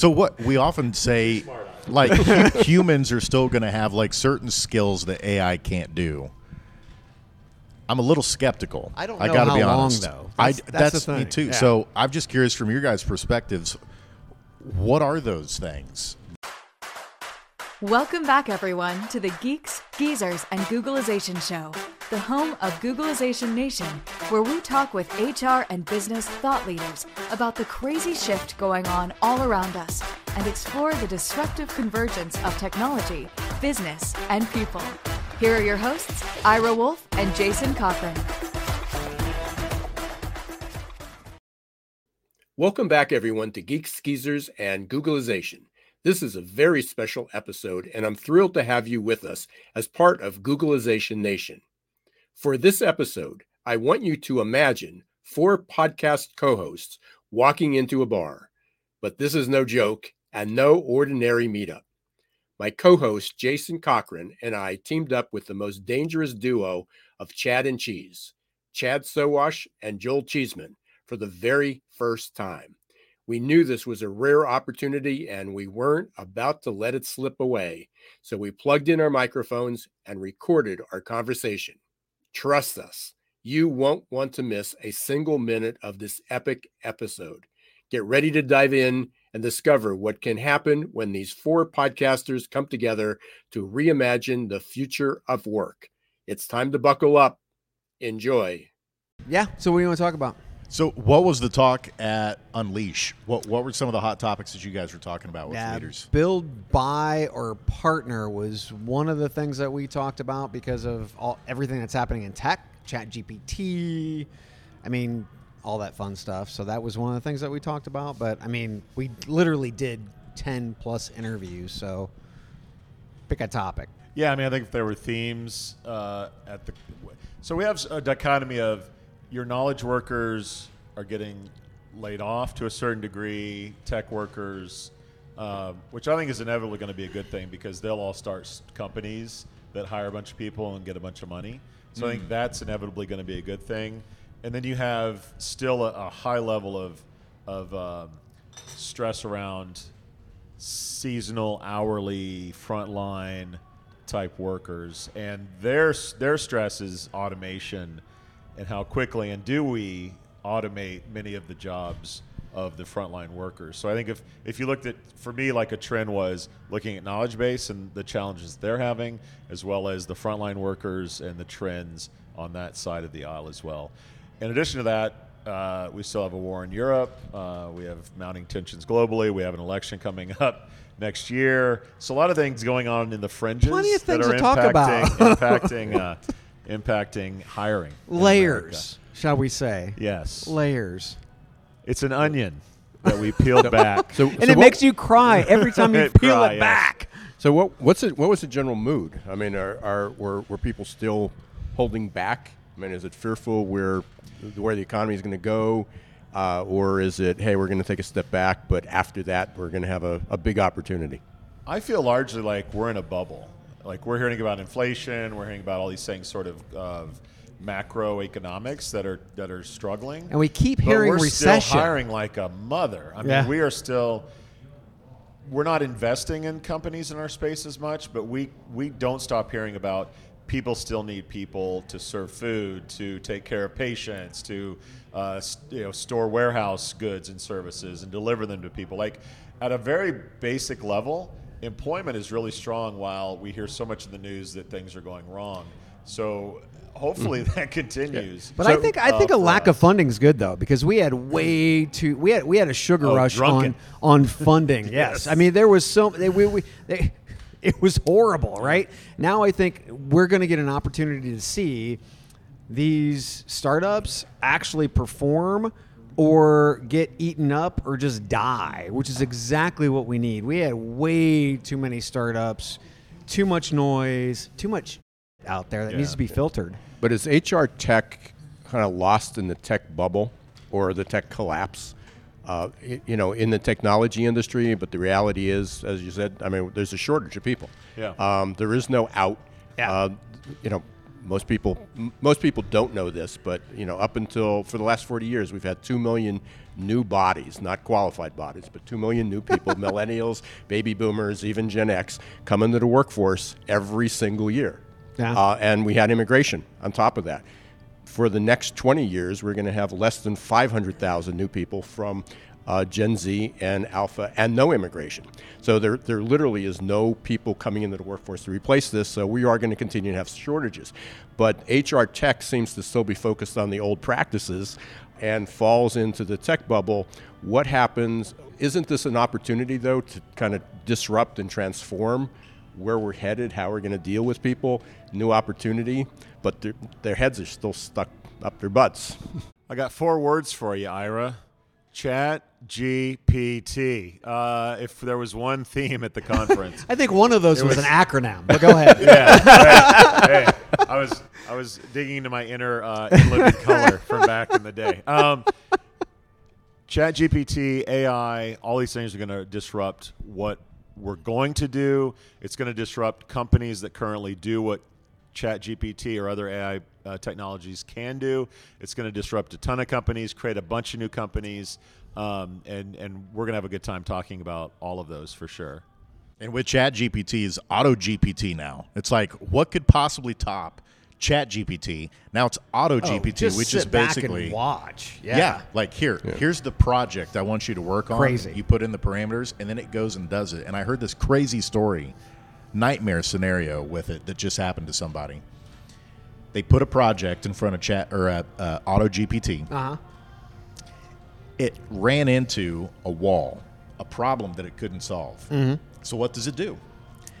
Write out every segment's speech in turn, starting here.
So what we often say, like humans are still going to have like certain skills that AI can't do. I'm a little skeptical. I don't I gotta how be long, honest. though. I, That's- that's me too. Yeah. So I'm just curious from your guys' perspectives. What are those things? Welcome back, everyone, to the Geeks, Geezers, and Googlization Show, the home of Googlization Nation, where we talk with HR and business thought leaders about the crazy shift going on all around us and explore the disruptive convergence of technology, business, and people. Here are your hosts, Ira Wolfe and Jason Cochran. Welcome back, everyone, to Geeks Geezers, and Googlization. This is a very special episode, and I'm thrilled to have you with us as part of Googlization Nation. For this episode, I want you to imagine four podcast co hosts walking into a bar. But this is no joke and no ordinary meetup. My co host, Jason Cochran, and I teamed up with the most dangerous duo of Chad and Cheese, Chad Sowash and Joel Cheeseman, for the very first time. We knew this was a rare opportunity and we weren't about to let it slip away. So we plugged in our microphones and recorded our conversation. Trust us, you won't want to miss a single minute of this epic episode. Get ready to dive in and discover what can happen when these four podcasters come together to reimagine the future of work. It's time to buckle up. Enjoy. Yeah. So what do you want to talk about? So what was the talk at Unleash? What what were some of the hot topics that you guys were talking about with Yeah, leaders? build, buy, or partner was one of the things that we talked about because of all everything that's happening in tech, Chat GPT. I mean, all that fun stuff. So that was one of the things that we talked about. But I mean, we literally did ten plus interviews. So pick a topic. Yeah, I mean, I think if there were themes uh, at the, so we have a dichotomy of your knowledge workers are getting laid off to a certain degree, tech workers, um, which I think is inevitably going to be a good thing because they'll all start companies that hire a bunch of people and get a bunch of money. So I think that's inevitably going to be a good thing. And then you have still a, a high level of of um, stress around seasonal, hourly, frontline type workers, and their their stress is automation, and how quickly and do we automate many of the jobs of the frontline workers. So I think if if you looked at for me like a trend was looking at knowledge base and the challenges they're having, as well as the frontline workers and the trends on that side of the aisle as well. In addition to that, uh, we still have a war in Europe. Uh, we have mounting tensions globally. We have an election coming up next year. So a lot of things going on in the fringes Plenty of things that are to talk impacting, about. impacting, uh, impacting hiring. in Layers, shall we say? Yes, Layers. it's an onion that we peeled back. So, And it makes you cry every time you It peel cry, it yes. back. so what? What's it? What was the general mood? I mean, are, are were, were people still holding back? I mean, is it fearful where where the economy is going to go, uh, or is it hey, we're going to take a step back, but after that, we're going to have a, a big opportunity? I feel largely like we're in a bubble. Like we're hearing about inflation, we're hearing about all these things, sort of of macroeconomics that are that are struggling. And we keep But hearing we're recession. Still hiring like a mother. I mean, Yeah. we are still. We're not investing in companies in our space as much, but we we don't stop hearing about people still need people to serve food, to take care of patients, to uh, you know store warehouse goods and services and deliver them to people. Like at a very basic level, employment is really strong. While we hear so much in the news that things are going wrong, so hopefully that continues. But I think I uh, think a for lack of funding is good though because we had way too we had we had a sugar Oh, rush drunken. on on funding. yes. Yes. I mean there was so they, we, we they, it was horrible, right? Now I think we're going to get an opportunity to see these startups actually perform or get eaten up or just die, which is exactly what we need. We had way too many startups, too much noise, too much out there that needs to be filtered. But is HR tech kind of lost in the tech bubble or the tech collapse? Uh, you know, in the technology industry, but the reality is, as you said, I mean, there's a shortage of people. Yeah. Um, there is no out. Yeah. Uh, you know, most people m- most people don't know this, but you know, up until for the last 40 years, we've had two million new bodies, not qualified bodies, but two million new people, millennials, baby boomers, even Gen X, come into the workforce every single year. Yeah. Uh, and we had immigration on top of that. For the next 20 years, we're going to have less than 500,000 new people from uh, Gen Z and Alpha and no immigration. So there, there literally is no people coming into the workforce to replace this. So we are going to continue to have shortages. But HR tech seems to still be focused on the old practices and falls into the tech bubble. What happens? Isn't this an opportunity, though, to kind of disrupt and transform where we're headed, how we're going to deal with people? New opportunity, but their, their heads are still stuck up their butts. I got four words for you, Ira. Chat GPT. Uh, if there was one theme at the conference, I think one of those was, was- an acronym. But go ahead. yeah, hey, hey, I was I was digging into my inner uh, living color from back in the day. Um, Chat GPT, AI, all these things are going to disrupt what we're going to do. It's going to disrupt companies that currently do what Chat GPT or other AI uh, technologies can do. It's going to disrupt a ton of companies, create a bunch of new companies, um, and and we're going to have a good time talking about all of those for sure. And with Chat GPT is Auto GPT now. It's like what could possibly top Chat GPT? Now it's Auto Oh, GPT, just which sit is back basically and watch. Yeah. Yeah. like here, here's the project I want you to work on. Crazy. You put in the parameters, and then it goes and does it. And I heard this crazy story, nightmare scenario with it that just happened to somebody. They put a project in front of Chat or uh, uh, Auto GPT. Uh huh. It ran into a wall, a problem that it couldn't solve. Mm-hmm. So what does it do?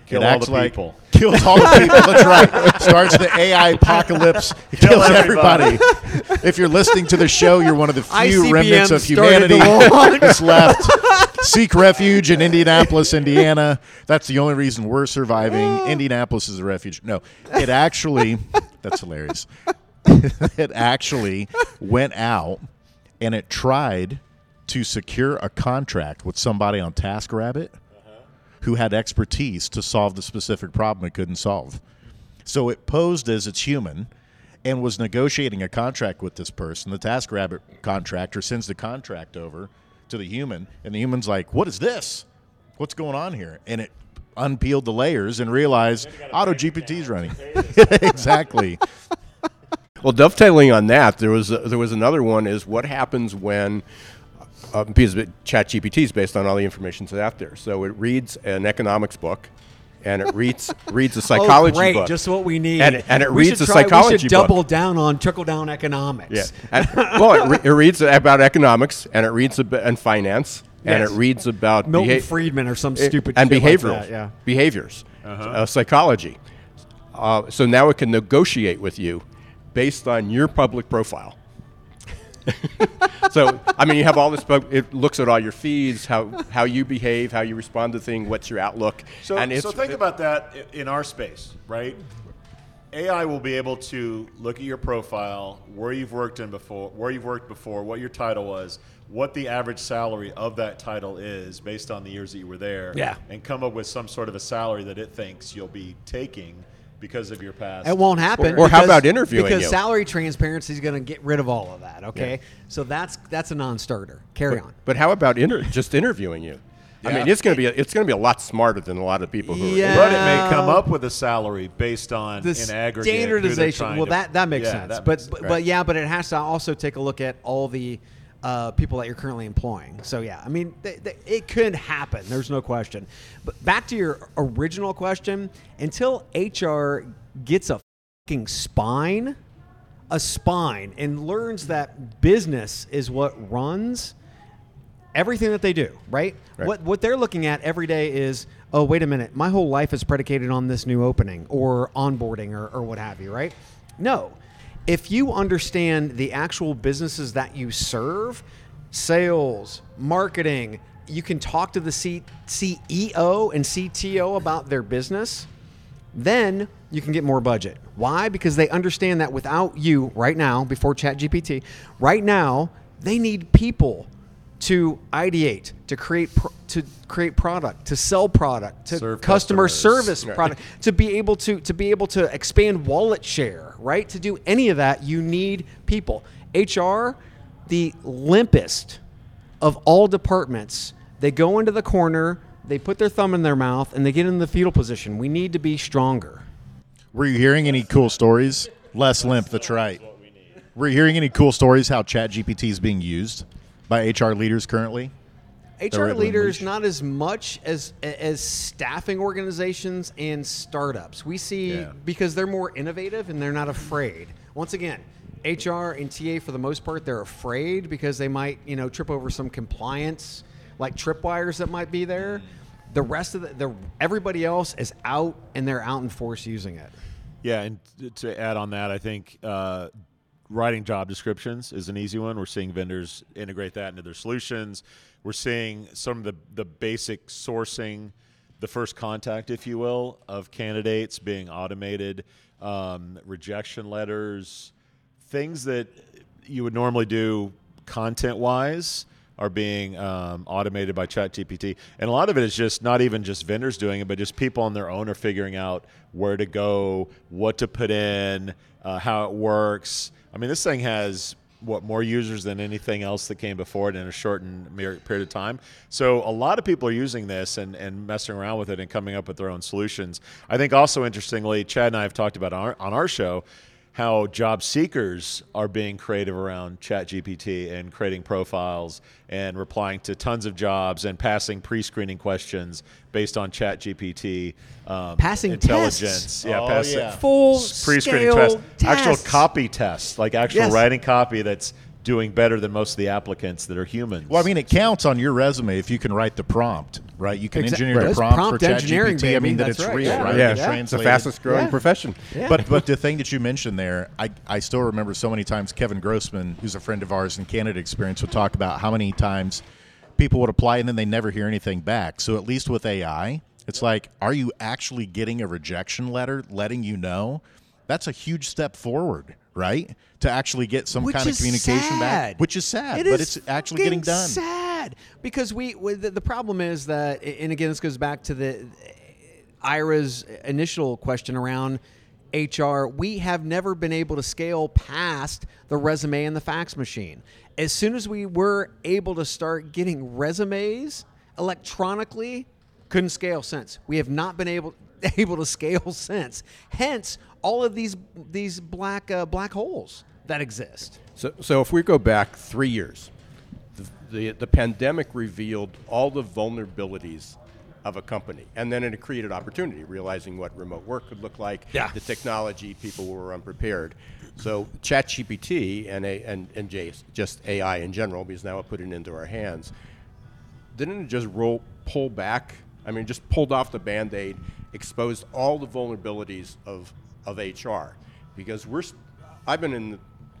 Kill it all acts the like- people. Kills all the people. That's right. Starts the AI apocalypse. Kills everybody. if you're listening to the show, you're one of the few ICBM remnants of humanity that's left. Seek refuge in Indianapolis, Indiana. That's the only reason we're surviving. Oh. Indianapolis is a refuge. No, it actually. That's hilarious. it actually went out and it tried to secure a contract with somebody on TaskRabbit uh-huh. who had expertise to solve the specific problem it couldn't solve. So it posed as it's human and was negotiating a contract with this person. The TaskRabbit contractor sends the contract over to the human, and the human's like, What is this? What's going on here? And it unpeeled the layers and realized Auto GPT's running. exactly. Well, dovetailing on that, there was there was another one is what happens when uh, because ChatGPT is based on all the information that's out there. So it reads an economics book, and it reads reads a psychology oh, great. book. Just what we need. And it- and it we reads a try, psychology We should book. double down on trickle down economics. yeah. And, well, it, re- it reads about economics, and it reads about and finance, and it reads about Milton beha- Friedman or some it- stupid and shit like behavioral that, yeah. behaviors, uh, psychology. Uh, so now it can negotiate with you based on your public profile. so I mean, you have all this. pub- It looks at all your feeds, how how you behave, how you respond to things, what's your outlook, So, and so think about that in our space, right? AI will be able to look at your profile, where you've worked in before, where you've worked before, what your title was, what the average salary of that title is based on the years that you were there, Yeah. and come up with some sort of a salary that it thinks you'll be taking because of your past. It won't happen. Or- or how about interviewing Because you? salary transparency is going to get rid of all of that. Okay, so that's that's a non-starter. Carry on. But how about inter- just interviewing you? I mean, it's going to be a, it's going to be a lot smarter than a lot of people who. Yeah. Are, But it may come up with a salary based on the in aggregate standardization. Well, to- that that makes Yeah, sense. that but makes- but, right. but yeah, but it has to also take a look at all the uh, people that you're currently employing. So yeah, I mean, it could happen. There's no question. But back to your original question, until HR gets a fucking spine, a spine, and learns that business is what runs everything that they do, right? Right. What what they're looking at every day is, oh, wait a minute, my whole life is predicated on this new opening or onboarding or, or what have you, right? No. If you understand the actual businesses that you serve, sales, marketing, you can talk to the C- CEO and CTO about their business then you can get more budget. Why? Because they understand that without you right now, before ChatGPT, right now, they need people to ideate, to create, pro- to create product, to sell product, to Serve customer customers. service product, to be able to to be able to expand wallet share, right? To do any of that, you need people. HR, the limpest of all departments, they go into the corner, they put their thumb in their mouth, and they get in the fetal position. We need to be stronger. Were you hearing any cool stories? Less limp, that's right. Were you hearing any cool stories how ChatGPT is being used by HR leaders currently? HR leaders not as much as as staffing organizations and startups. We see Yeah. because they're more innovative and they're not afraid. Once again, HR and TA for the most part they're afraid because they might you know trip over some compliance like tripwires that might be there. The rest of the, the everybody else is out and they're out in force using it. Yeah, and to add on that, I think uh, writing job descriptions is an easy one. We're seeing vendors integrate that into their solutions. We're seeing some of the, the basic sourcing, the first contact, if you will, of candidates being automated, um, rejection letters, things that you would normally do content wise are being um, automated by ChatGPT, and a lot of it is just not even just vendors doing it, but just people on their own are figuring out where to go, what to put in, uh, how it works. I mean, this thing has what more users than anything else that came before it in a shortened period of time. So a lot of people are using this and, and messing around with it and coming up with their own solutions. I think also interestingly, Chad and I have talked about on our, on our show how job seekers are being creative around ChatGPT and creating profiles and replying to tons of jobs and passing pre-screening questions based on ChatGPT. Um, Passing intelligence, tests. yeah, Oh, passing yeah. Full pre-screening scale tests, actual copy tests, like actual Yes. writing copy that's doing better than most of the applicants that are humans. Well, I mean, it counts on your resume if you can write the prompt, right? You can Exa- engineer Right. the prompt, prompt for engineering, ChatGPT. I mean, that it's right. real, Yeah. right? Yeah, It's it's the fastest growing Yeah. profession. Yeah. But but the thing that you mentioned there, I, I still remember so many times Kevin Grossman, who's a friend of ours in Candidate Experience, would talk about how many times people would apply and then they never hear anything back. So at least with AI, it's like, are you actually getting a rejection letter letting you know? That's a huge step forward, right? To actually get some Which kind of communication back, which is sad, It but is it's actually getting done. Sad because we the problem is that, and again, this goes back to the Ira's initial question around HR. We have never been able to scale past the resume and the fax machine. As soon as we were able to start getting resumes electronically, couldn't scale since. We have not been able able to scale since. Hence, all of these these black uh, black holes that exist. So, so if we go back three years, the, the, the pandemic revealed all the vulnerabilities of a company, and then it created opportunity, realizing what remote work could look like, Yeah. the technology, people were unprepared. So ChatGPT and, a, and, and just AI in general, because now it put it into our hands, didn't it just roll pull back? I mean, just pulled off the band-aid, exposed all the vulnerabilities of of HR, because we're. I've been in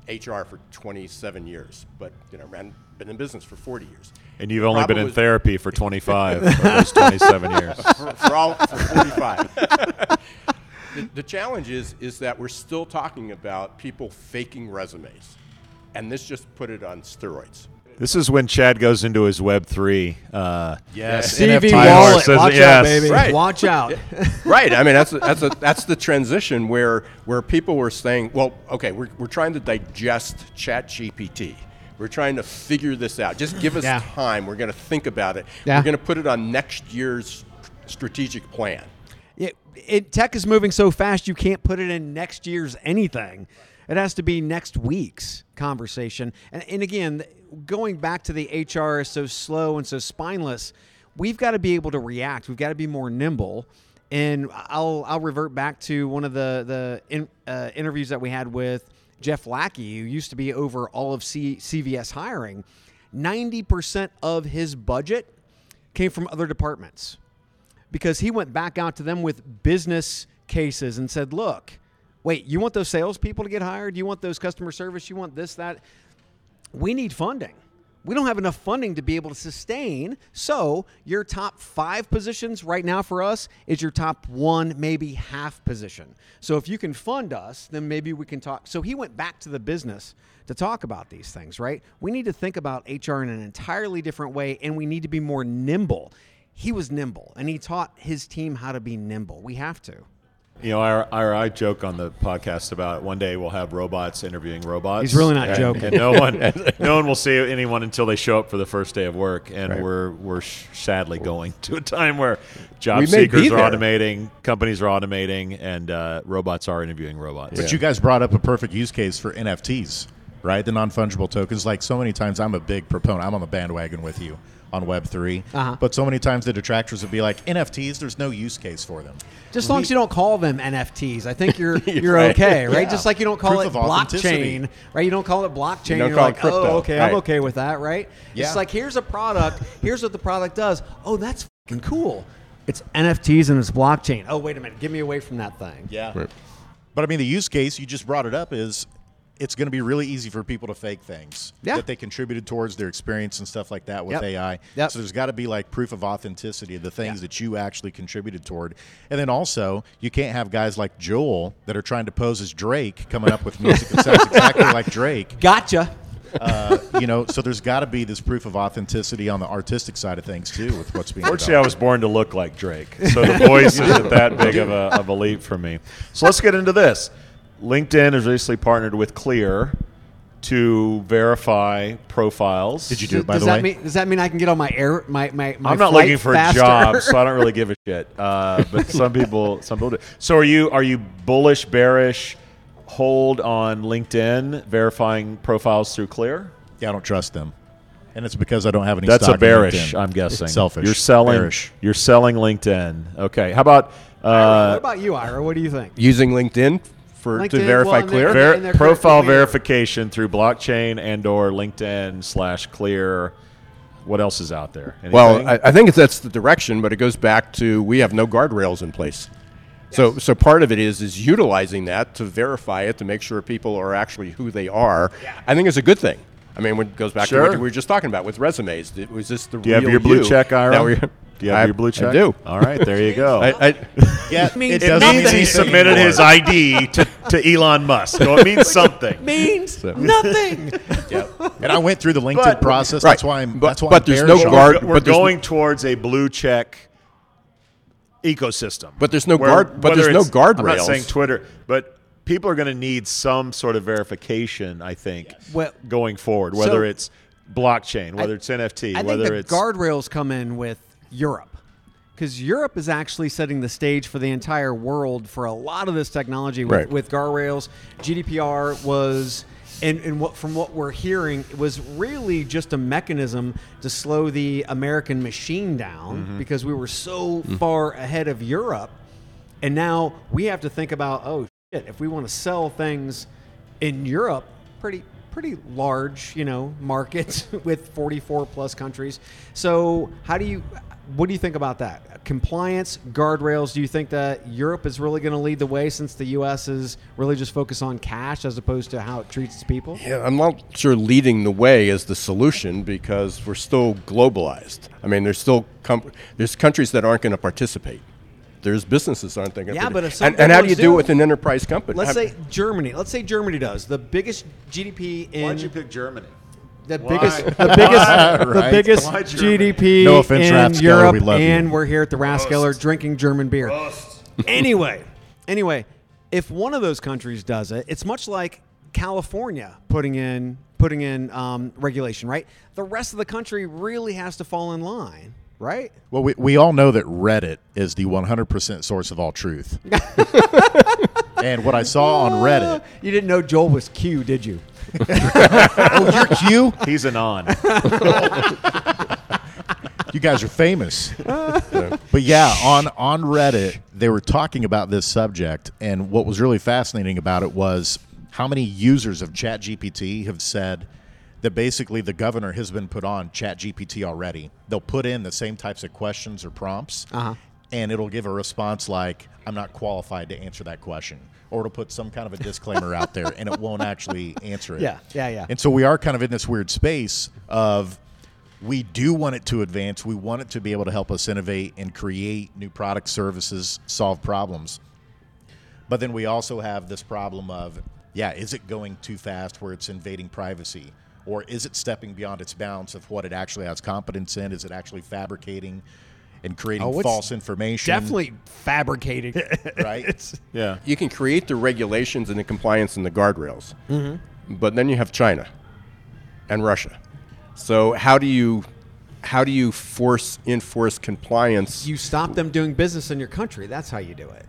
HR for 27 years, but you know, ran been in business for 40 years. and you've only been in therapy for 25 of those 27 years. for, for all for 45. the, the challenge is is that we're still talking about people faking resumes, and this just put it on steroids. This is when Chad goes into his Web three. Uh, Yes, CV wallet, says- watch yes. out, baby. Right. Watch out. right. I mean, that's that's a, that's the transition where where people were saying, well, okay, we're, we're trying to digest Chat GPT. We're trying to figure this out. Just give us Yeah. time. We're going to think about it. Yeah. We're going to put it on next year's strategic plan. It, it, tech is moving so fast you can't put it in next year's anything. It has to be next week's conversation. And, and again, going back to the HR is so slow and so spineless, we've got to be able to react. We've got to be more nimble. And I'll I'll revert back to one of the the in, uh, interviews that we had with Jeff Lackey, who used to be over all of C, CVS hiring. Ninety percent of his budget came from other departments because he went back out to them with business cases and said, "Look, wait, you want those salespeople to get hired? You want those customer service? You want this, that? We need funding. we don't have enough funding to be able to sustain. So your top five positions right now for us is your top one, maybe half position. So if you can fund us, then maybe we can talk. So he went back to the business to talk about these things, right? We need to think about HR in an entirely different way, and we need to be more nimble. He was nimble, and he taught his team how to be nimble. We have to. You know, our, our I joke on the podcast about one day we'll have robots interviewing robots. He's really not and, joking. And no one, no one will see anyone until they show up for the first day of work. And Right. we're we're sadly going to a time where job We seekers are automating, companies are automating, and uh, robots are interviewing robots. But you guys brought up a perfect use case for NFTs, right? The non fungible tokens. Like so many times, I'm a big proponent. I'm on the bandwagon with you on Web 3 Uh-huh. But so many times the detractors would be like, NFTs. There's no use case for them. Just as long as you don't call them NFTs, I think you're you're right. okay, right? Yeah. Just like you don't call Proof it blockchain, right? You don't call it blockchain. You don't are call like, crypto. oh, okay, I'm okay with that, right? Yeah. It's like here's a product. Here's what the product does. Oh, that's fucking cool. It's NFTs and it's blockchain. Oh, wait a minute, get me away from that thing. Yeah. Right. But I mean, the use case you just brought it up is it's going to be really easy for people to fake things Yeah. that they contributed towards their experience and stuff like that with Yep. AI. Yep. So there's got to be like proof of authenticity of the things Yeah. that you actually contributed toward. And then also, you can't have guys like Joel that are trying to pose as Drake coming up with music that sounds exactly like Drake. Gotcha. Uh, you know, so there's got to be this proof of authenticity on the artistic side of things too with what's being Fortunately, I was born to look like Drake, so the voice isn't that big of a, of a leap for me. So let's get into this. LinkedIn has recently partnered with Clear to verify profiles. Did you do it by does the that way? mean does that mean I can get on my air my my, my I'm not looking for faster? a job, so I don't really give a shit. Uh, but some people, some people do. So are you are you bullish, bearish? Hold on LinkedIn verifying profiles through Clear. yeah, I don't trust them. And it's because I don't have any That's stock a bearish. LinkedIn. I'm guessing. It's selfish. You're selling. Bearish. You're selling LinkedIn. Okay. How about Ira, what uh, about you, Ira? What do you think? Using LinkedIn for to verify well, clear. they're- ver- they're profile clear. verification through blockchain and or LinkedIn slash Clear? What else is out there? Well, I, I think that's the direction, but it goes back to we have no guardrails in place. So, so part of it is is utilizing that to verify it to make sure people are actually who they are. I think it's a good thing. I mean, when it goes back to what we were just talking about with resumes. Was this the do you have your blue you? check, Ira? Now do you have I- your blue check? I do. All right, there you go. I, I, Yeah, means it it nothing. means he submitted anymore. his ID to, to Elon Musk. So it means something. Means So- nothing. And I went through the LinkedIn But- process. Right. That's why I'm. But- that's why but I'm there's no on guard- We're but there's going towards a blue check ecosystem. But there's no Where- guard- but there's no it's- I'm not saying Twitter, but people are going to need some sort of verification. I think Well- going forward, whether So- it's blockchain, whether it's NFT, I think whether the it's guardrails come in with Europe. Because Europe is actually setting the stage for the entire world for a lot of this technology with, Right. with guardrails. GDPR was, and, and what from what we're hearing, it was really just a mechanism to slow the American machine down Mm-hmm. because we were so Mm. far ahead of Europe. And now we have to think about, oh shit, if we want to sell things in Europe, pretty pretty large, you know, markets with 44 plus countries. So, how do you what do you think about that? Compliance, guardrails, do you think that Europe is really going to lead the way since the US is really just focused on cash as opposed to how it treats its people? Yeah, I'm not sure leading the way is the solution because we're still globalized. I mean, there's still com- there's countries that aren't going to participate. There's businesses aren't going to. Yeah, but if and, and how do you do do- it with an enterprise company? Let's How- say Germany. Let's say Germany does. The biggest GDP in Why'd you pick Germany? The Why? biggest, the biggest, the Right. biggest Why Germany? GDP No offense, in Rathskeller, Europe, we love you. and we're here at the Rathskeller drinking German beer. Anyway, anyway, if one of those countries does it, it's much like California putting in putting in um, regulation, right? The rest of the country really has to fall in line, right? Well, we, we all know that Reddit is the 100% source of all truth. and what I saw on Reddit, You didn't know Joel was Q, did you? oh, you're Q? He's an on. You guys are famous. but yeah, on on Reddit, they were talking about this subject, and what was really fascinating about it was how many users of ChatGPT have said that basically the governor has been put on ChatGPT already. They'll put in the same types of questions or prompts. Uh-huh. and it'll give a response like, "I'm not qualified to answer that question," or it'll put some kind of a disclaimer out there, and it won't actually answer it. Yeah, yeah, yeah. And so we are kind of in this weird space of we do want it to advance. We want it to be able to help us innovate and create new products, services, solve problems. But then we also have this problem of, yeah, is it going too fast where it's invading privacy? Or is it stepping beyond its bounds of what it actually has competence in? Is it actually fabricating and creating Oh, false information? Definitely fabricating. Right? It's- Yeah. You can create the regulations and the compliance and the guardrails, Mm-hmm. but then you have China and Russia. So how do you how do you force enforce compliance? you stop them doing business in your country. That's how you do it.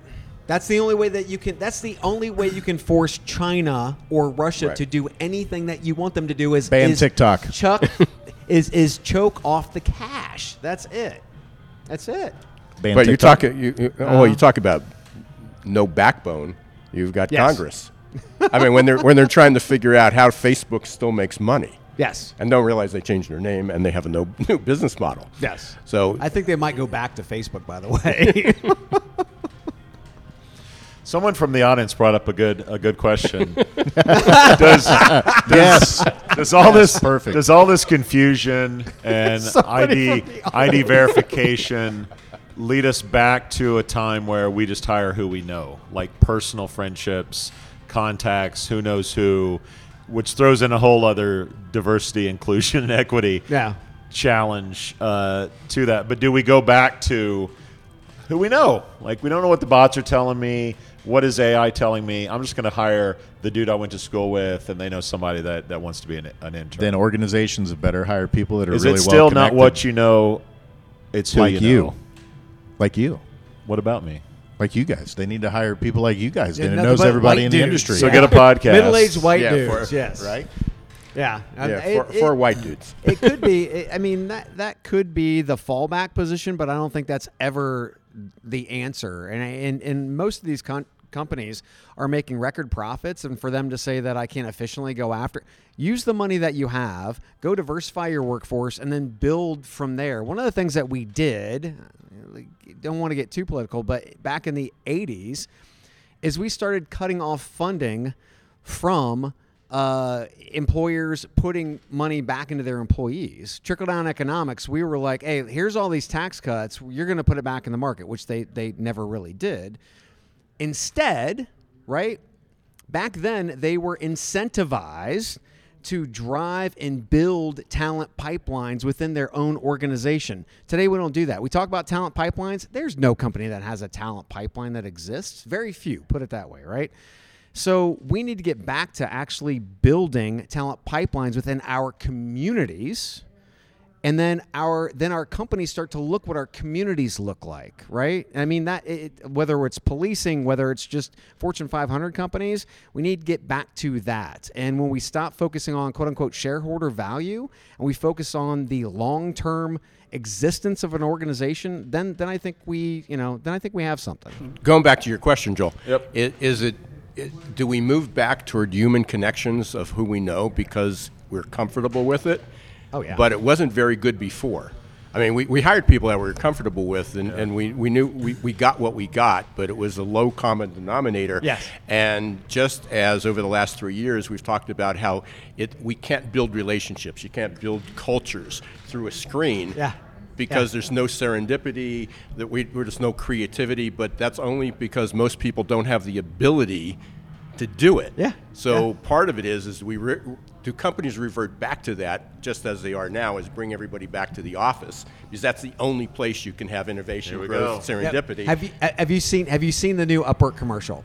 That's the only way that you can. That's the only way you can force China or Russia Right. to do anything that you want them to do. Is Ban is TikTok. Chuck is is choke off the cash. That's it. That's it. Ban but you TikTok. talk you, you, oh you uh-huh. talk about no backbone. You've got Yes. Congress. I mean when they're when they're trying to figure out how Facebook still makes money Yes. and don't realize they changed their name and they have a no, new business model. Yes. So I think they might go back to Facebook. By the way. Someone from the audience brought up a good a good question. does, yes. does all this perfect. does all this confusion and ID ID verification lead us back to a time where we just hire who we know, like personal friendships, contacts, who knows who, which throws in a whole other diversity, inclusion, and equity yeah. challenge uh, to that. But do we go back to who we know? Like we don't know what the bots are telling me. What is AI telling me? I'm just going to hire the dude I went to school with, and they know somebody that, that wants to be an, an intern. Then organizations have better hire people that are is really it still well not what you know? It's who like you, you, know. like you, What about me? like you guys. They need to hire people like you guys. Yeah, and it knows everybody white in the dudes. industry. So Yeah. get a podcast. Middle-aged white Yeah, dudes. for- yes. right? Yeah. yeah, Um, for, it- for white dudes. it could be. I mean, that that could be the fallback position, but I don't think that's ever the answer. And and, and most of these con- companies are making record profits, and for them to say that I can't efficiently go after, use the money that you have, go diversify your workforce, and then build from there. One of the things that we did, don't want to get too political, but back in the '80s, is we started cutting off funding from uh, employers putting money back into their employees. Trickle down economics. We were like, hey, here's all these tax cuts. You're going to put it back in the market, which they they never really did. Instead, right back then, they were incentivized to drive and build talent pipelines within their own organization. Today, we don't do that. We talk about talent pipelines. There's no company that has a talent pipeline that exists. Very few, put it that way, right? So we need to get back to actually building talent pipelines within our communities and then our then our companies start to look what our communities look like right i mean that it, whether it's policing whether it's just fortune 500 companies we need to get back to that and when we stop focusing on quote unquote shareholder value and we focus on the long term existence of an organization then then i think we you know then i think we have something Going back to your question, Joel. Yep. i- Is it, it? Do we move back toward human connections of who we know because we're comfortable with it? Oh, yeah. But it wasn't very good before. I mean, we, we hired people that we were comfortable with, and, and we, we knew we, we got what we got, but it was a low common denominator. Yes. And just as over the last three years, we've talked about how it we can't build relationships, you can't build cultures through a screen Yeah. Because Yeah. there's no serendipity, that we, there's no creativity, but that's only because most people don't have the ability to do it. Yeah, So yeah. part of it is, is we re, do companies revert back to that just as they are now, is bring everybody back to the office because that's the only place you can have innovation, Here we growth, go. serendipity. have you have you seen have you seen the new upwork commercial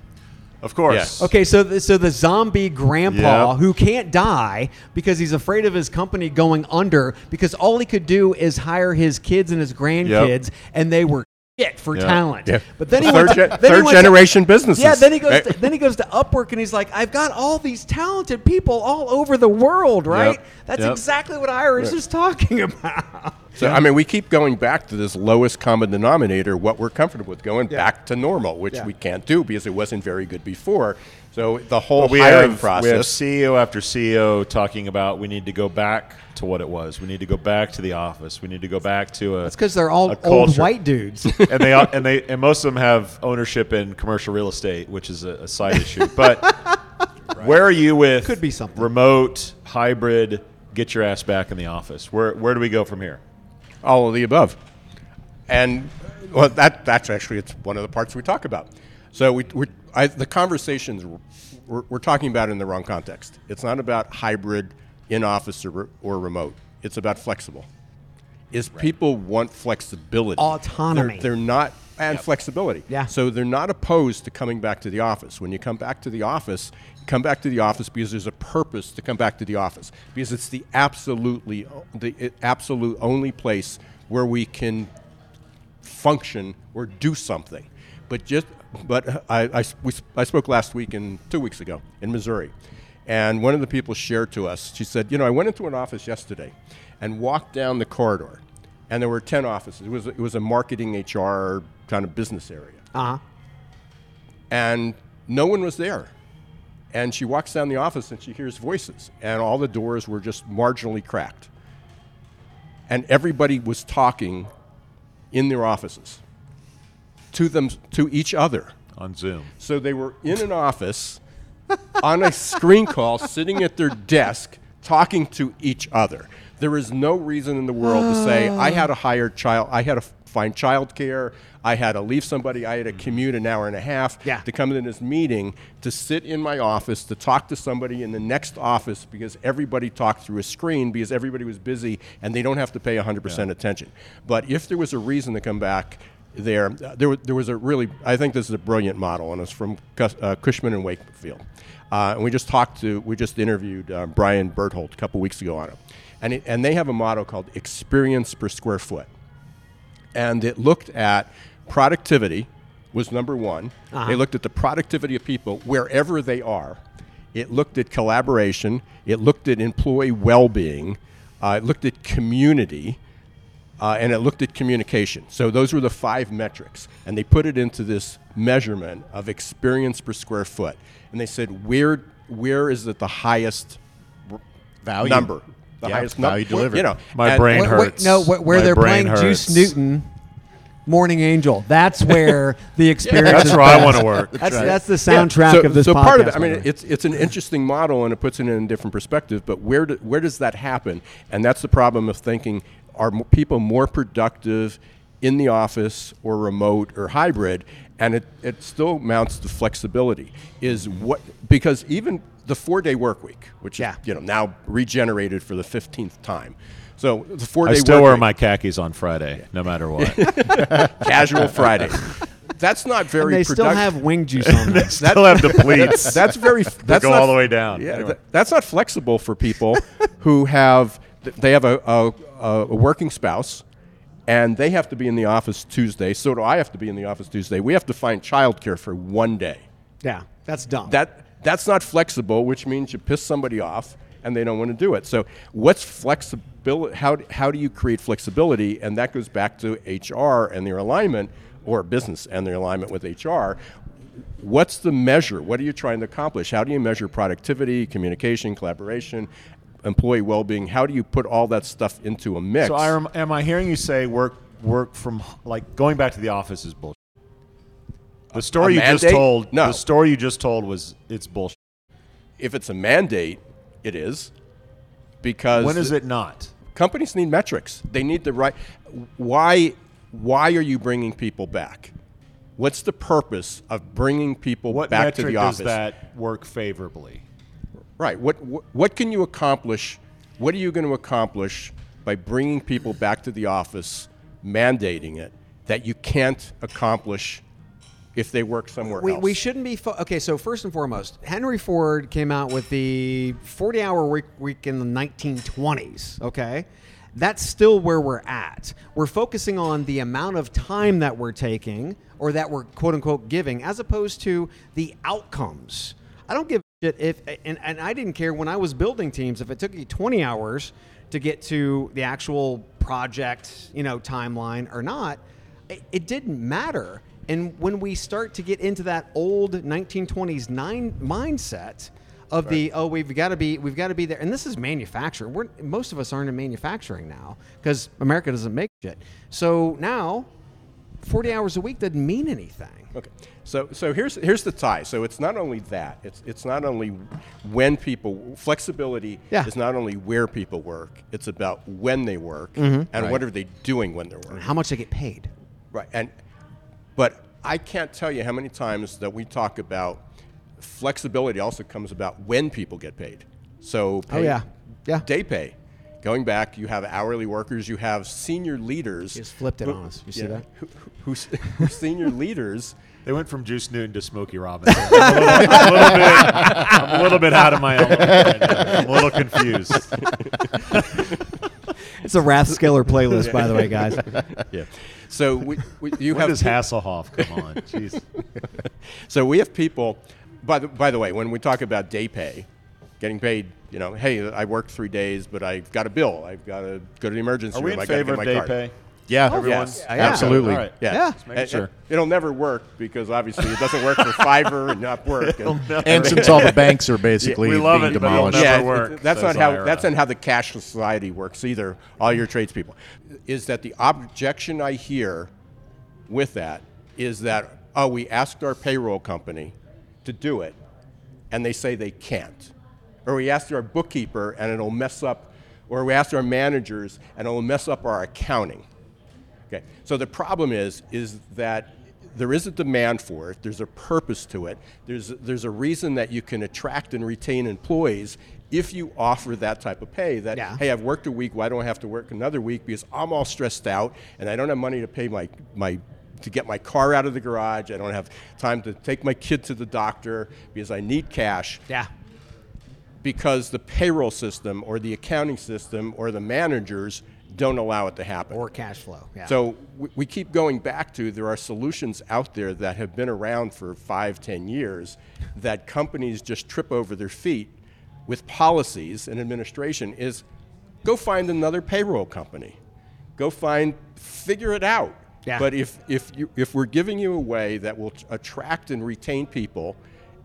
Of course. Yes. Okay, so the, so the zombie grandpa Yep. who can't die because he's afraid of his company going under because all he could do is hire his kids and his grandkids and they were shit for Yeah. talent. Yeah. But then he Third went to, gen- then he third went to- generation businesses. Yeah, then he goes Right. to, then he goes to Upwork and he's like, I've got all these talented people all over the world, right? That's Yep. exactly what Ira's is talking about. So I mean, we keep going back to this lowest common denominator, what we're comfortable with, going back to normal, which Yeah. we can't do because it wasn't very good before. So the whole But we hiring have, process. we have CEO after CEO talking about we need to go back to what it was. We need to go back to the office. We need to go back to a. That's because they're all old white dudes. and they all- and they and most of them have ownership in commercial real estate, which is a, a side issue. But where are you with Could be something. remote, hybrid? Get your ass back in the office. Where where do we go from here? all of the above. And well, that that's actually it's one of the parts we talk about. So we we're, I, the conversations we're, we're talking about in the wrong context. It's not about hybrid, in office or, or remote. It's about flexible. Is people want flexibility, Autonomy. They're, they're not and flexibility. Yeah. So they're not opposed to coming back to the office. When you come back to the office, come back to the office because there's a purpose to come back to the office because it's the absolutely the absolute only place where we can function or do something. But just but I, I, we, I spoke last week and two weeks ago in Missouri, and one of the people shared to us. She said, "You know, I went into an office yesterday, and walked down the corridor, and there were ten offices. It was it was a marketing HR kind of business area, Uh huh. and no one was there." And she walks down the office and she hears voices, and all the doors were just marginally cracked. And everybody was talking in their offices to them to each other. On Zoom. So they were in an office on a screen call, sitting at their desk, talking to each other. There is no reason in the world to say I had to hire child, I had to find childcare, I had to leave somebody, I had to mm. commute an hour and a half Yeah. to come to this meeting, to sit in my office, to talk to somebody in the next office because everybody talked through a screen because everybody was busy and they don't have to pay 100% attention. But if there was a reason to come back, there, there, there was a really, I think this is a brilliant model, and it's from Cus- uh, Cushman and Wakefield. Uh, and we just talked to, we just interviewed uh, Brian Berthold a couple weeks ago on it. And, it, and they have a model called experience per square foot. And it looked at productivity was number one. They looked at the productivity of people wherever they are. It looked at collaboration. It looked at employee well-being. Uh, it looked at community uh, and it looked at communication. So those were the five metrics, and they put it into this measurement of experience per square foot. And they said, where where is it the highest Value. number? The Yeah, highest value number. delivered. You know, My and- brain Wait, wait, hurts. no, where My they're brain playing Juice. Newton, Morning Angel. That's where the experience. That's is where I want to work. That's right. that's the Yeah, soundtrack so, of this so podcast. part of it, I mean, the it's it's an interesting model and it puts it in a different perspective. But where do, where does that happen? And that's the problem of thinking: are people more productive in the office or remote or hybrid? And it, it still mounts to flexibility. Is what because even the four day work week, which Yeah. is you know now regenerated for the fifteenth time. So the four day. I still work wear week, my khakis on Friday, no matter what. casual Friday. That's not and very. they still have wing juice on them. still have the pleats. That's very. That's go not- all the way down. Yeah, Anyway. th- that's not flexible for people who have they have a, a, a a working spouse, and they have to be in the office Tuesday. So do I have to be in the office Tuesday. We have to find childcare for one day. yeah, that's dumb. That that's not flexible, which means you piss somebody off and they don't want to do it. So what's flexibility? How how do you create flexibility? And that goes back to HR and their alignment, or business and their alignment with HR. What's the measure? What are you trying to accomplish? How do you measure productivity, communication, collaboration, employee well-being? How do you put all that stuff into a mix? So I rem- am I hearing you say work work from like going back to the office is bullshit? The story you just told. No. The story you just told was it's bullshit. if it's a mandate, it is because When is it not? companies need metrics. They need the right. Why? Why are you bringing people back? What's the purpose of bringing people What back to metric the does that work favorably? Right. What, what What can you accomplish? What are you going to accomplish by bringing people back to the office, mandating it that you can't accomplish if they work somewhere we, else? we shouldn't be fo- okay. So first and foremost, Henry Ford came out with the 40-hour week, week in the 1920s. Okay, that's still where we're at. We're focusing on the amount of time that we're taking or that we're quote unquote giving, as opposed to the outcomes. I don't give if and, and I didn't care when I was building teams if it took you 20 hours to get to the actual project, you know, timeline or not. It, it didn't matter. And when we start to get into that old 1920s nine mindset of the oh we've got to be we've got to be there and this is manufacturing. We're most of us aren't in manufacturing now because america doesn't make shit. So now 40 hours a week doesn't mean anything Okay. So so here's here's the tie. So it's not only that. It's it's not only when people flexibility Yeah. is not only where people work. It's about when they work Mm-hmm. and what are they doing when they're working. how much they get paid Right. And but I can't tell you how many times that we talk about flexibility also comes about when people get paid. So Oh, yeah. Yeah. day pay. Going back, you have hourly workers, you have senior leaders. He just flipped it who- on us. You see yeah, that? Who, who, who senior leaders They went from Juice Newton to Smokey Robinson. I'm a little, I'm a little bit, I'm a little bit out of my element. Right. I'm a little confused. it's a rathskeller playlist by the way guys yeah. So we, we, you When have does pe- Hasselhoff come on? Jeez. so we have people. By the by the way, when we talk about day pay, getting paid, you know, hey, I worked three days, but I've got a bill. I've got to go to the emergency Are we room. in I gotta favor get of my day card. pay? Yeah, Everyone? Yes. Yeah, yeah. absolutely. All right. Yeah. Yeah. Just making And- sure. and It'll never work because obviously it doesn't work for Fiverr and Upwork. and- And since all the banks are basically we love being it, but it'll demolished, never yeah, work, it- that's not says how Ira. that's not how the cash society works either. All your tradespeople is that the objection I hear with that is that oh, we asked our payroll company to do it, and they say they can't, or we ask our bookkeeper and it'll mess up, or we ask our managers and it'll mess up our accounting. Okay, so the problem is is that there is a demand for it. There's a purpose to it. There's there's a reason that you can attract and retain employees if you offer that type of pay. That Yeah. hey, I've worked a week. Why don't I have to work another week because I'm all stressed out and I don't have money to pay my my to get my car out of the garage. I don't have time to take my kid to the doctor because I need cash yeah because the payroll system or the accounting system or the managers don't allow it to happen. or cash flow yeah So we, we keep going back to there are solutions out there that have been around for five, ten years that companies just trip over their feet with policies and administration is go find another payroll company. Go find, figure it out. Yeah. But if, if, you, if we're giving you a way that will attract and retain people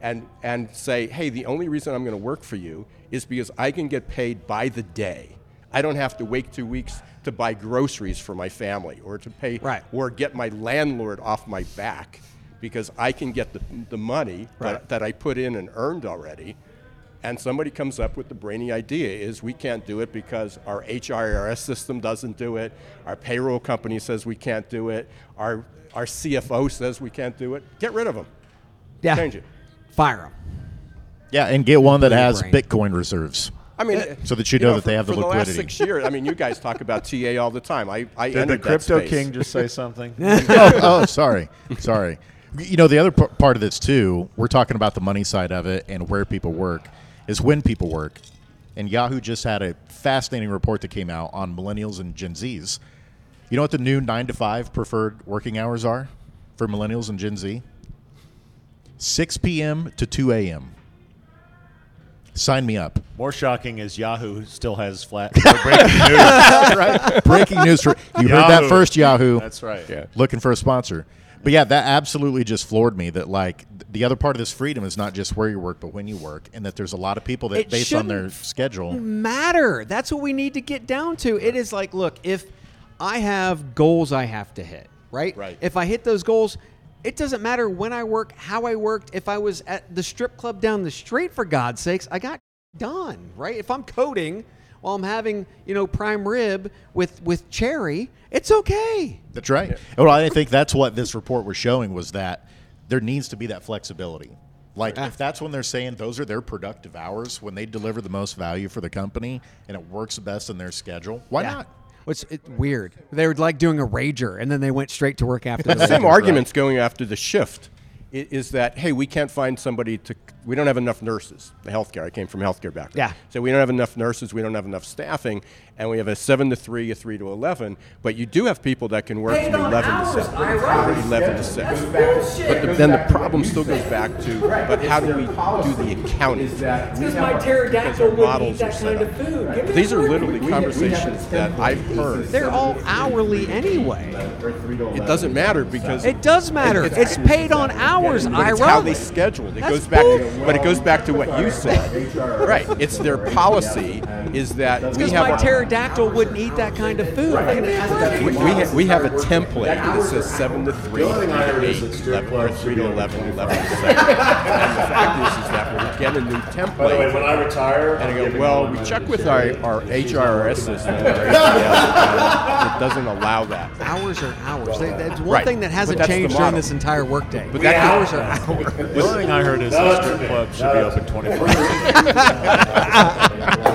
and, and say, hey, the only reason I'm going to work for you is because I can get paid by the day. I don't have to wait two weeks to buy groceries for my family or to pay Right. or get my landlord off my back because I can get the, the money Right. that, that I put in and earned already. And somebody comes up with the brainy idea is we can't do it because our HRIS system doesn't do it, our payroll company says we can't do it, our, our CFO says we can't do it. Get rid of them. yeah Change it. Fire them yeah, and get one that has brain. Bitcoin reserves. I mean, uh, So that you know that for, they have the for liquidity. the last six years, I mean, you guys talk about TA all the time. I, I Did the crypto space. king just say something? oh, oh, sorry, sorry. You know, the other p- part of this too, we're talking about the money side of it and where people work, is when people work. And Yahoo just had a fascinating report that came out on millennials and Gen Zs. You know what the new nine to five preferred working hours are for millennials and Gen Z? 6 p.m. to 2 a.m. Sign me up. More shocking is Yahoo still has flat breaking news. right? Breaking news for you heard that first, Yahoo. That's right. Yeah. looking for a sponsor. But yeah, that absolutely just floored me. That like the other part of this freedom is not just where you work, but when you work, and that there's a lot of people that It based on their schedule. matter. That's what we need to get down to. It is like, look, if I have goals I have to hit, right? Right. If I hit those goals, it doesn't matter when I work, how I worked. If I was at the strip club down the street, for God's sakes, I got done, right? If I'm coding while I'm having, you know, prime rib with with cherry, it's okay. That's right. Well, I think that's what this report was showing was that there needs to be that flexibility. Like if that's when they're saying those are their productive hours when they deliver the most value for the company and it works best in their schedule, why Yeah. not? Which it, weird. They were like doing a rager, and then they went straight to work after the same rager. arguments going after the shift is that hey we can't find somebody to we don't have enough nurses the healthcare i came from healthcare background Yeah. so we don't have enough nurses we don't have enough staffing and we have a seven to three, a three to eleven. But you do have people that can work from eleven to seven, or eleven to six. But the, then the problem still goes back to, but how do we do the accounting? Because my pterodactyl wouldn't eat are that set kind up. of food. Give me These are food. literally conversations that I've heard. They're all hourly anyway. It doesn't matter because It does matter. It- It's paid on hours, But it's how they scheduled. It That's goes back, to, but it goes back to what you said. Right. It's their policy is that we Because have my a, pterodactyl wouldn't eat that kind of food. Give me we, we, ha- we have a template that says seven to three, three to eight, 11, or three to 11, 11 to seven. and the fact is, is that we get a new template. when I retire, And I go, well, we check with our, our HRS system, our it doesn't allow that. Hours are hours. They- That's one Right. thing that hasn't changed during this entire workday. But that- hours are hours. The only thing I heard is the strip club should be open 24 hours.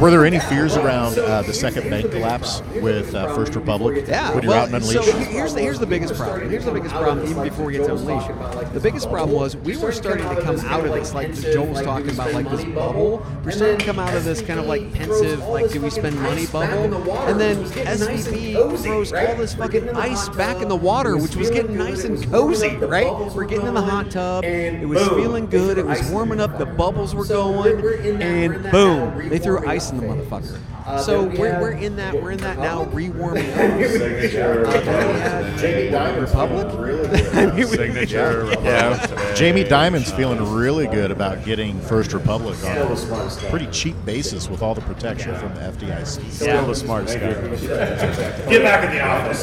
Were there any fears around uh, the second bank collapse with uh, First Republic? Yeah, when you're well, out in so here's the here's the biggest problem. Here's the biggest problem, even before we get to Unleash. The biggest problem was we were starting to come out of this, like Joel was talking about, like this bubble. We're starting to come out of this kind of like pensive, like do we spend money bubble, and then SVB throws all this fucking ice back in the water, which was getting nice and cozy, right? We're getting in the hot tub. It was feeling good. It was warming up. The bubbles were going, and boom, they threw ice in the motherfucker. So we're, we're in that we're in that now rewarming up. Uh, Jamie Republic. I mean, we- Signature. Yeah. Jamie Dimon's feeling really good about getting First Republic on a pretty cheap basis with all the protection from the FDIC. Still the smartest guy. Get back in the office.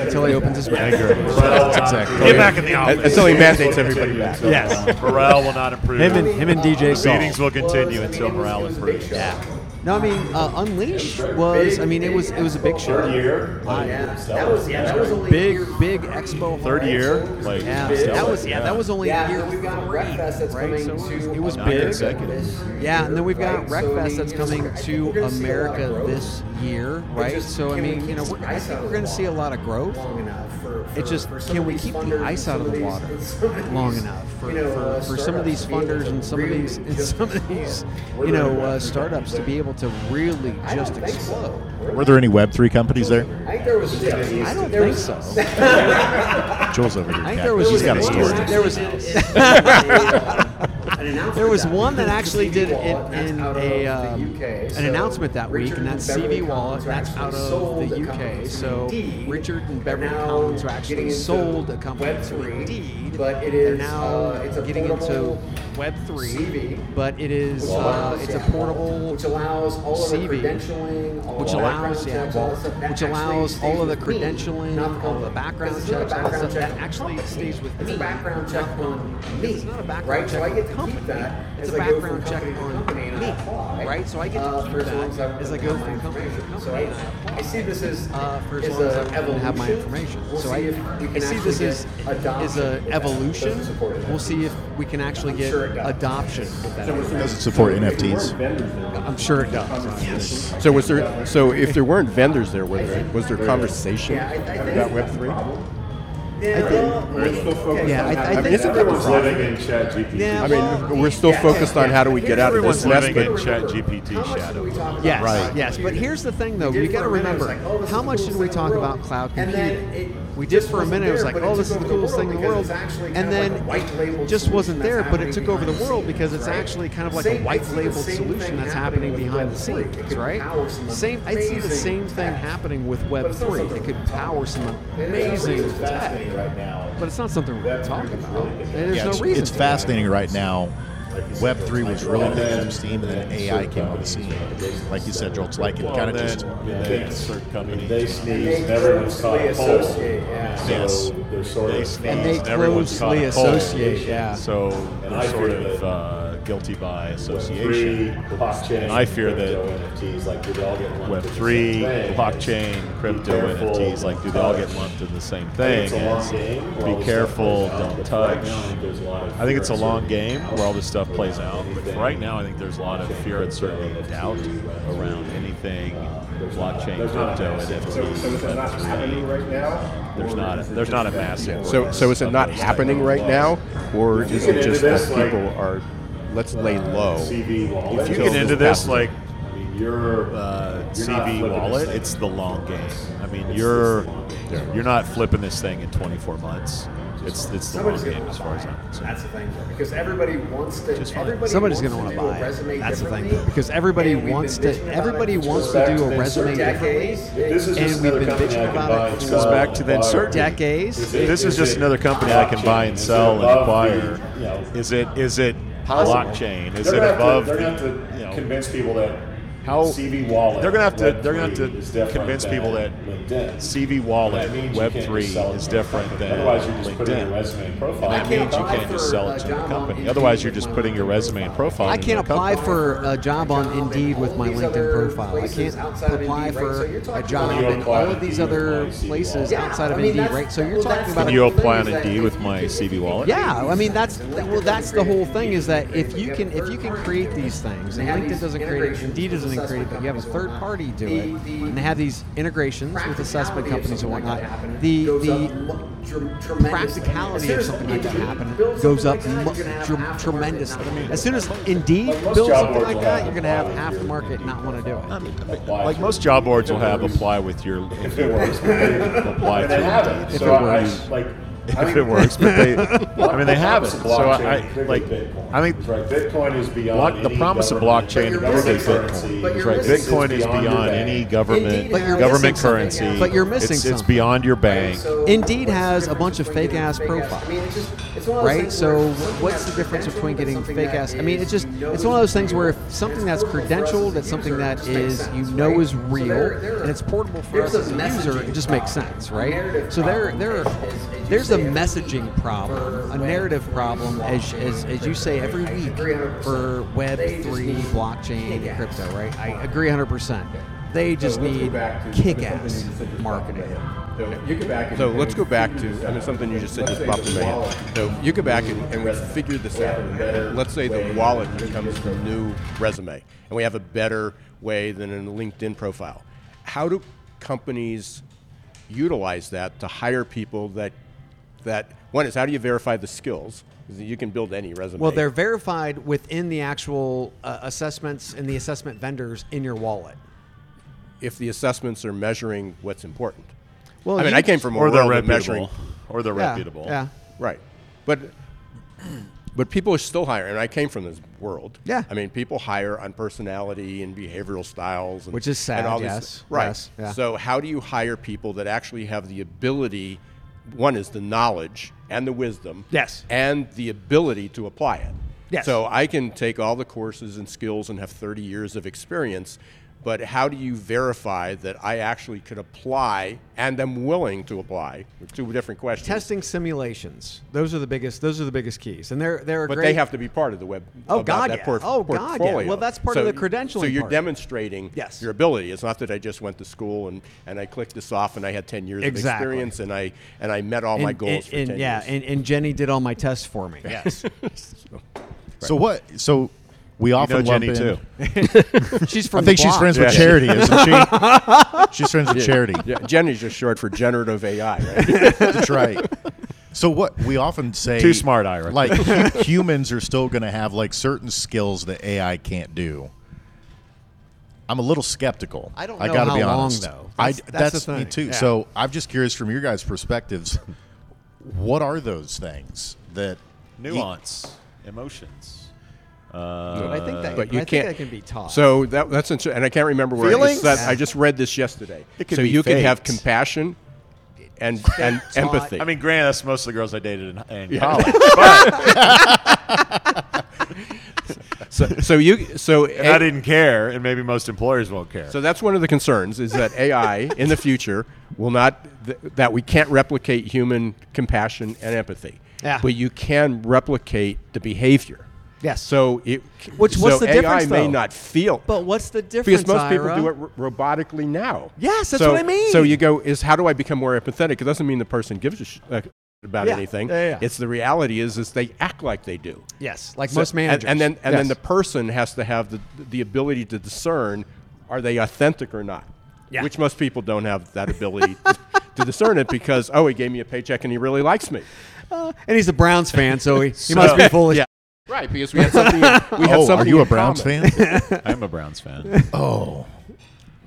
until he opens his mouth. Exactly Get back in the office. Until he mandates everybody back. Yes. Morale will not improve. Him and him and DJ Saul. Meetings will continue until morale improves. Yeah. No, I mean uh, Unleash was. I mean it was it was a big show. Third year. That was yeah. That was only Big big expo. Third year. Like, Yeah, still, that was yeah, that was only Yeah, year we've got three, RecFest that's right? coming So it was, to it was big. consecutive. Yeah, and then we've got So, RecFest that's coming to we're gonna see a lot of America this year, right? just- So I can we mean, you know, we're, I think we're going to see a lot of growth. long enough for, for It's just for can we keep the ice out of the water some of long these, enough for, you know, for, uh, for some of these startups to be able funders and to some of these and some of these you know uh, startups to be able to really just explode. Were there any Web3 companies there? I think there was. I don't there think was- so. Joel's over here. I think there was He's got a there was- story. There was An announcement there was one that actually did CV in, wallet, that's in a um, UK. an announcement that week, and that's CV wallet. That's out of the UK. So. Richard and Beverly Collins are actually sold a company to Web3, Indeed. But it now uh, it's a getting into Web three, CV, but it is uh, it's a portable which allows all of the credentialing, all which allows background yeah, checks, all the stuff which allows all of the me, credentialing, not all the background This is not a checks, all the stuff check that actually stays with It's me. a background check on me. It's not a background right? check so I get to keep that It's as a background check on company and I me, right? So I get to uh, keep as as that I as I go from company to company. I, see this as, for as as long as a I have my evolution. information. So I, if we I can see this as is a that evolution. doesn't support it. We'll see if we can actually get sure it does. adoption. Does it support NFTs? I'm sure it does. Yes. So was there? So if there weren't vendors there, was there, was there conversation Yeah, I- I think- about Web three? I think. Yeah, I, I I mean, think. isn't that Everyone's living in Chat GPT. Yeah, I well, mean, we're still focused on how do we get out of this mess, but Chat GPT shadow. Yes, Right. yes. But here's the thing, though. did You got to for a minute, it was remember, like, oh, this how is the much coolest did we talk the about world. cloud And computing? Then it we did for a wasn't minute. It was like, oh, this is the coolest thing in the world. because it's actually And then like white-labeled it just wasn't there, but it took over the world the because it's right? actually kind of like Same- a I see the white-labeled solution that's happening happening behind the scenes, right? Same. I see the same thing happening with Web three. It could power some amazing tech, right now. but it's not something we're talking about. There's Yeah, no it's, reason. it's fascinating right now. Web three was really picking up steam, and then AI came on the scene. Like you said, Joel, it's like it Well, kind of then, just they insert company. They sneeze, everyone's caught cold. Yes. So they're sort They sneeze, And they everyone's caught closely cold. associate, yeah. So they're sort of uh, guilty by Free association. blockchain. And I fear that crypto NFTs, like, do they all get lumped Web3, blockchain, crypto, NFTs, like do they all get lumped in the same thing? it's a long Is game where all Be careful, stuff plays out, don't but right touch. now, I think there's a lot of I think it's a long game where all this stuff plays out. But right now, I think there's a lot of fear, uncertainty, and doubt around uh, anything blockchain, not crypto, massive- NFT, So, so is it not happening right now? There's Or not a, is it there's not a that- massive. so so is it not happening right now, or is it just that people are let's lay low? CV. If you get into this, passes? like your uh, You're CV wallet, it's the long game. I mean, It's- you're it's the long game. you're not flipping this thing in 24 months. It's it's the long game as far as buy. I'm concerned. That's the thing, though, because everybody wants to. Just. Everybody Somebody's going to to want do to a buy resume it. That's the thing, differently, because everybody wants to. Everybody wants to do a resume differently. This is And just we've another been company bitching I can about buy it and sell Goes back and to then acquire. certain decades. This is is just another company I can buy and blockchain? Is it sell and acquire. the, you know, Is it is it possible? blockchain? Is They're it gonna have to- They're the going to you know, convince people that how CV wallet. they're gonna have to Web they're gonna have to convince than people that LinkedIn. CV wallet That means you Web can't three just sell it is to a different than Otherwise, you're just putting your LinkedIn. resume and profile. And that means you can't just sell it to job a company. Otherwise, you're just putting your resume and profile. profile. I can't apply for a job on Indeed with my LinkedIn profile. I can't apply for a job in all of these other places outside of Indeed, right? So you're talking about Can you apply on Indeed with my CV wallet? Yeah, I mean that's well that's the whole thing is that if you can if you can create these things and LinkedIn doesn't create it, Indeed doesn't create it, but you have a third party do it, and they have these integrations with assessment companies and whatnot. The the practicality of something like that happen goes up mu- tremendously. As soon as Indeed builds something like that, you're going to have half the market not want to do it. Um, like most job boards will have apply with your If it works, apply and they through Indeed. If so it works. like, if it works, but they, I mean, they have it. So I, I like, I think right. Bitcoin is beyond block, the any promise of government- blockchain you're is Bitcoin. something. But That's you're right. missing Bitcoin is something. beyond Beyond any bank. government Indeed, but you're government missing currency. something. But you're missing it's, it's beyond your bank. Indeed has a bunch of fake ass profiles. Right? So what's the difference between getting fake ass? I mean, it's just it's one of those things where if something that's credentialed, that's something that is you know is real and it's portable for us as a user, it just makes sense, right? So there there there's a messaging problem, a narrative problem, as as, as you say every week for Web three, blockchain, and crypto, right? I agree 100. percent They just need kick-ass marketing. So you go back. So let's go back to I mean something you just said just popped in my head. So you go back and, and we figured this out. Let's say the wallet becomes the new resume, and we have a better way than a LinkedIn profile. How do companies utilize that to hire people that that one is how do you verify the skills? You can build any resume. Well, they're verified within the actual uh, assessments and the assessment vendors in your wallet. if the assessments are measuring what's important. Well, I mean, I came from a or they're reputable. Or they're Yeah, reputable. Yeah. Right. But but people are still hiring, and I came from this world. Yeah. I mean, people hire on personality and behavioral styles, and, Which is sad, And all yes, These, right. yes, yeah. So how do you hire people that actually have the ability? One is the knowledge and the wisdom. Yes. And the ability to apply it. Yes. So I can take all the courses and skills and have 30 years of experience, but how do you verify that I actually could apply and am willing to apply? Two different questions. Testing simulations. Those are the biggest. Those are the biggest keys, and they're they're But great. they have to be part of the web. Oh, about God, that yeah. port- Oh, God, yeah. Well, that's part of the credentialing So you're part. demonstrating Yes. your ability. It's not that I just went to school and, and I clicked this off and I had ten years Exactly. of experience and I and I met all my goals and, for and, ten yeah, years. and, and Jenny did all my tests for me. Yes, So what? So we You often know lump Jenny in- too. she's I think the she's block. friends with Charity, isn't she? she's friends with Charity. yeah, Jenny's just short for generative AI, right? That's right. So what we often say Too smart, Ira. Like hu- humans are still going to have like certain skills that AI can't do. I'm a little skeptical. I don't I gotta be how long, honest. though. I, That's- that's that's the me thing. too. Yeah. So I'm just curious from your guys' perspectives. What are those things that Nuance, emotions. Uh, But I think that. but I you think can't. that can be taught. So that, that's inter- and I can't remember where Feelings? it's that. I just read this yesterday. It could so be you can have compassion and and empathy. I mean, granted, that's most of the girls I dated in, in Yeah. college. but so, so you so and I didn't care, and maybe most employers won't care. So that's one of the concerns is that AI in the future will not th- that we can't replicate human compassion and empathy. Yeah. But you can replicate the behavior. Yes. So it Which- what's so the AI difference, may though? not feel but what's the difference? because most people do it ro- robotically now. Yes, that's So- what I mean. So you go is how do I become more empathetic? It doesn't mean the person gives a sh- uh, about Yeah. anything. Yeah, yeah. It's the reality is is they act like they do. Yes, like So- most managers. And, then and then the person has to have the the ability to discern are they authentic or not. Yeah. Which most people don't have that ability to discern it because oh he gave me a paycheck and he really likes me. and he's a Browns fan, so he, he So- must be of. Yeah. Right, because we had something. we had oh, something are you a Browns common. fan? I'm a Browns fan. oh,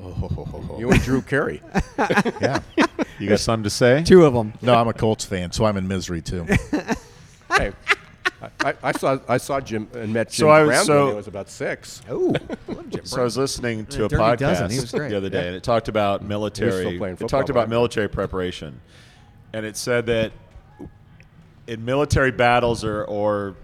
Oh. You and Drew Carey. yeah. You got something to say? Two of them. No, I'm a Colts fan, so I'm in misery too. hey, I, I, I saw I saw Jim and met oh, Jim So I was- Brown so- when I was about six. Oh, So I was listening to a Dirty podcast he was great. the other day, and it talked about military. playing It talked about back then. military preparation, and it said that in military battles or, or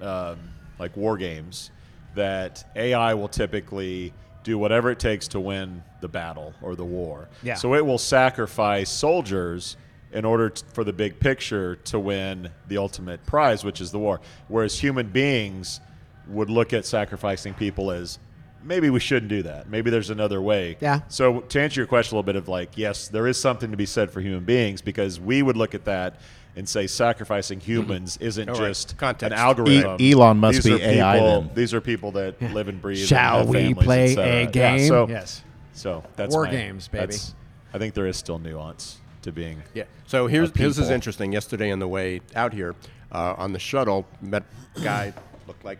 um, like war games, that AI will typically do whatever it takes to win the battle or the war. Yeah. So it will sacrifice soldiers in order t- for the big picture to win the ultimate prize, which is the war. Whereas human beings would look at sacrificing people as maybe we shouldn't do that. Maybe there's another way. Yeah. So to answer your question a little bit of like, yes, there is something to be said for human beings because we would look at that and say sacrificing humans isn't All right. just Context. an algorithm. E- Elon Musk These be are AI people- then. These are people that live and breathe. Shall have we families, play et cetera. a Yeah, game? so, Yes. So that's War my- games, baby. that's- I think there is still nuance to being. Yeah. So here's here's is interesting. Yesterday on the way out here, uh, on the shuttle, met a guy looked like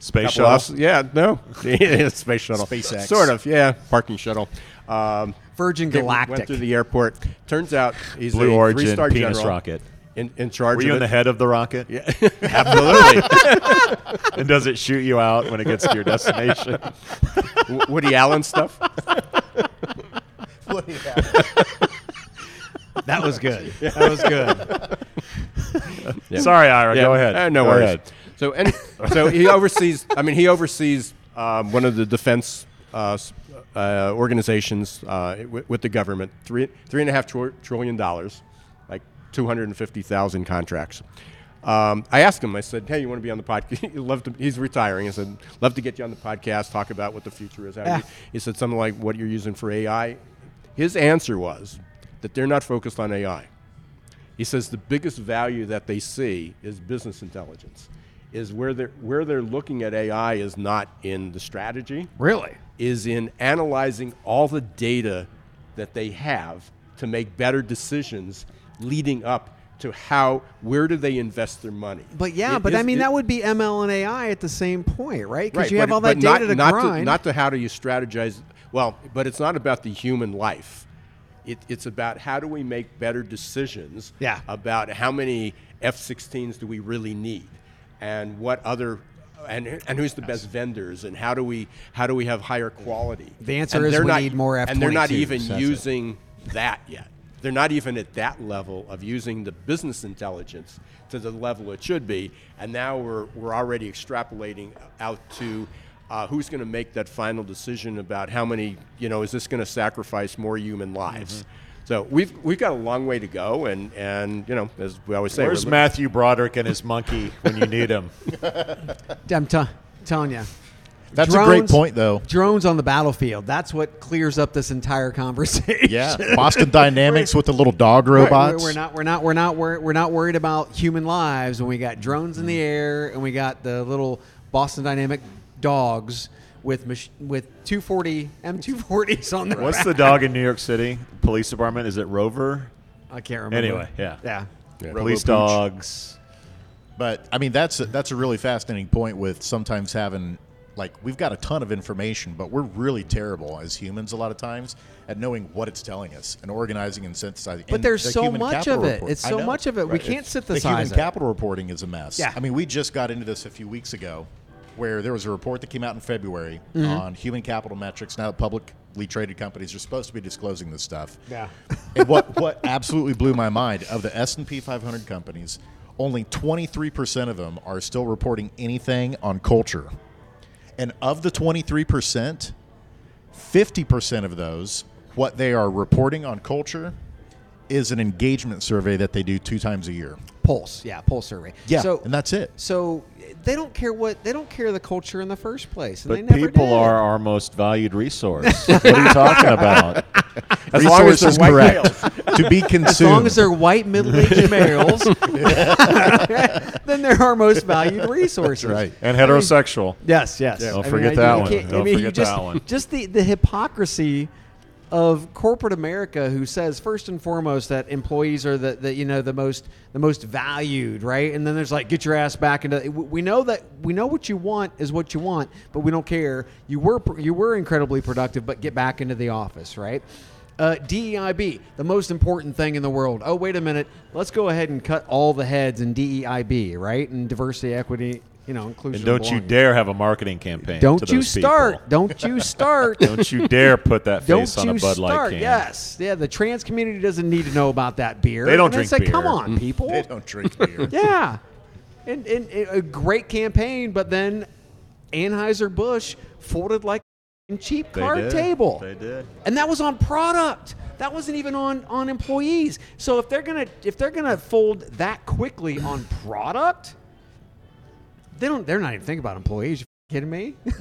Space shuttle. us- Yeah, no, space shuttle. SpaceX. Sort of. Yeah, parking shuttle. Um, Virgin came- Galactic. Went through the airport. Turns out he's Blue a Origin three-star penis general rocket. In, in charge Were you of in the head of the rocket? Yeah, absolutely. and does it shoot you out when it gets to your destination? W- Woody Allen stuff. that was good. That was good. Yeah. Sorry, Ira. Yeah, Go ahead. uh, no Go worries. ahead. So, any, so he oversees. I mean, he oversees um, one of the defense uh, uh, organizations uh, with, with the government. Three three and a half tr- trillion dollars, like two hundred and fifty thousand contracts. Um, I asked him. I said, "Hey, you want to be on the podcast?" love to, he's retiring. I said, "Love to get you on the podcast. Talk about what the future is." He said something like, "What you're using for AI." His answer was that they're not focused on AI. He says the biggest value that they see is business intelligence. Is where they're where they're looking at AI is not in the strategy, Really? is in analyzing all the data that they have to make better decisions leading up to how where do they invest their money. But yeah, It but I mean it- that would be ML and AI at the same point, right? Because Right, you have but- all that not- data to not grind. not to how do you strategize. Well, but it's not about the human life. It, it's about how do we make better decisions Yeah. about how many F-16s do we really need, and what other, and, and who's the best vendors, and how do we how do we have higher quality? The answer And is they're we not- need more And they're not even that's it. using that yet. They're not even at that level of using the business intelligence to the level it should be. And now we're, we're already extrapolating out to uh, who's going to make that final decision about how many, you know, is this going to sacrifice more human lives? Mm-hmm. So we've, we've got a long way to go. And, and you know, as we always say, Where's Matthew Broderick and his monkey when you need him? I'm t- telling you. That's a great point, though. Drones on the battlefield. That's what clears up this entire conversation. Yeah, Boston Dynamics with the little dog robots. We're, we're not. We're not. We're not. We're, we're not worried about human lives when we got drones in the mm. air and we got the little Boston Dynamic dogs with mach- with 240 M240s on the. What's the dog in New York City Police Department? Is it Rover? I can't remember. Anyway, yeah. Yeah. Yeah. Police dogs. But I mean, that's a, that's a really fascinating point. With sometimes having like we've got a ton of information, but we're really terrible as humans a lot of times at knowing what it's telling us and organizing and synthesizing. But And there's the so much of it. report- It's so know, much of it. We can't It's- synthesize The human it. capital reporting is a mess. Yeah. I mean, we just got into this a few weeks ago, where there was a report that came out in February Mm-hmm. on human capital metrics. Now, that publicly traded companies are supposed to be disclosing this stuff. Yeah. and what what absolutely blew my mind of the S and P 500 companies, only 23 percent of them are still reporting anything on culture, and of the 23 percent, 50 percent of those, what they are reporting on culture, is an engagement survey that they do two times a year. Pulse. Yeah. Pulse survey. Yeah, So and that's it. So they don't care what they don't care the culture in the first place. And But they never people did. are our most valued resource. what are you talking about? As long as Resources they're white correct to be consumed. As long as they're white middle-aged males, then they're our most valued resources. right. And heterosexual. Yes, yes. Don't I forget I- that you one. can't- I Don't mean, forget just, that one. Just the, the hypocrisy of corporate America who says first and foremost that employees are the, the you know the most the most valued, right? And then there's like get your ass back into. We know that we know what you want is what you want, but we don't care. You were you were incredibly productive, but get back into the office, right? Uh, DEIB, the most important thing in the world. Oh, wait a minute. Let's go ahead and cut all the heads in DEIB, right? And diversity, equity, you know, inclusion. And don't you dare have a marketing campaign. Don't to you those start. people. Don't you start. Don't you dare put that Don't face on you a Bud Light start. can. Yes. Yeah, the trans community doesn't need to know about that beer. They don't And it's drink like, Come beer. on, people. They don't drink beer. yeah. And, and, and a great campaign, but then Anheuser-Busch folded like a cheap They card did. table. They did. And that was on product. That wasn't even on, on employees. So if they're gonna if they're gonna fold that quickly on product, they don't they're not even thinking about employees. You kidding me?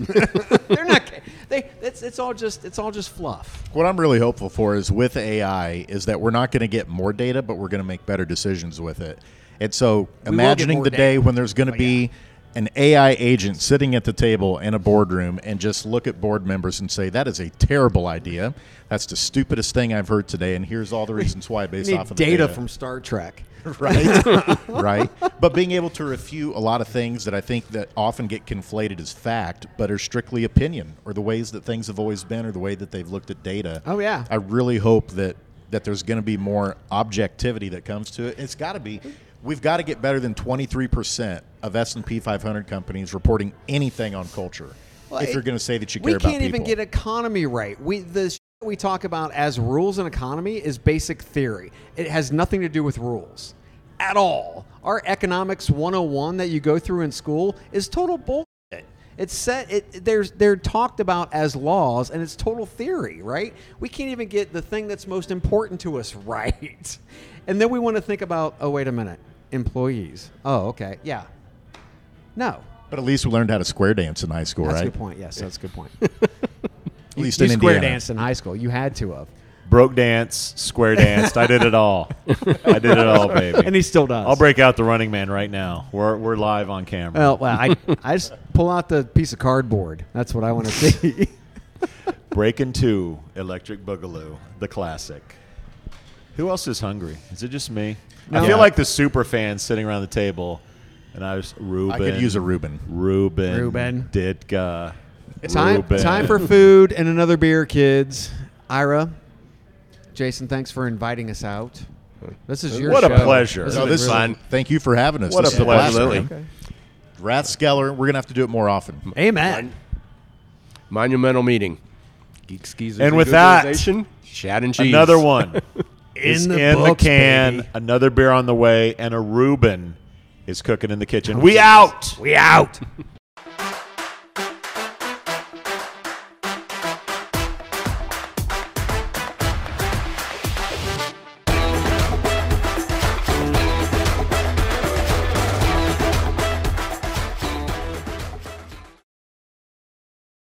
they're not they it's it's all just it's all just fluff. What I'm really hopeful for is with AI is that we're not going to get more data, but we're going to make better decisions with it. And so, will get imagining more the day when there's going to Oh, be an AI agent sitting at the table in a boardroom and just look at board members and say, "That is a terrible idea. That's the stupidest thing I've heard today, and here's all the reasons why based We off of the data data from Star Trek. right? right. But being able to refute a lot of things that I think that often get conflated as fact, but are strictly opinion, or the ways that things have always been, or the way that they've looked at data. Oh, yeah. I really hope that that there's going to be more objectivity that comes to it. It's got to be. We've got to get better than 23% of S&P 500 companies reporting anything on culture. Well, if you're going to say that you care about people. We can't even get economy right. We the we talk about as rules and economy is basic theory. It has nothing to do with rules at all. Our economics 101 that you go through in school is total bullshit. It's set. It there's they're talked about as laws, and it's total theory, right? We can't even get the thing that's most important to us right, and then we want to think about. Oh, wait a minute, employees. Oh, okay, yeah. No, but at least we learned how to square dance in high school, that's right? a good point. Yes, that's a good point. At least you in square Indiana. danced in high school. You had to have, Broke dance, square danced. I did it all. I did it all, baby. and he still does. I'll break out the Running Man right now. We're we're live on camera. Well, well, I I just pull out the piece of cardboard. That's what I want to see. Breaking Two, Electric Boogaloo, the classic. Who else is hungry? Is it just me? I feel Yeah. like the super fans sitting around the table, and I was Ruben. I could use a Reuben. Ruben. Ruben. Ditka. Time Ruben. time for food and another beer, kids. Ira, Jason, thanks for inviting us out. This is your What a pleasure. This No, this been is really- Thank you for having us. What This a is pleasure. blast, Absolutely. man. Rathskeller, we're gonna have to do it more often. Amen. Monumental meeting. Geek skis And with that, Chad and cheese. Another one is the in books, the can. baby. Another beer on the way, and a Reuben is cooking in the kitchen. We out. We out.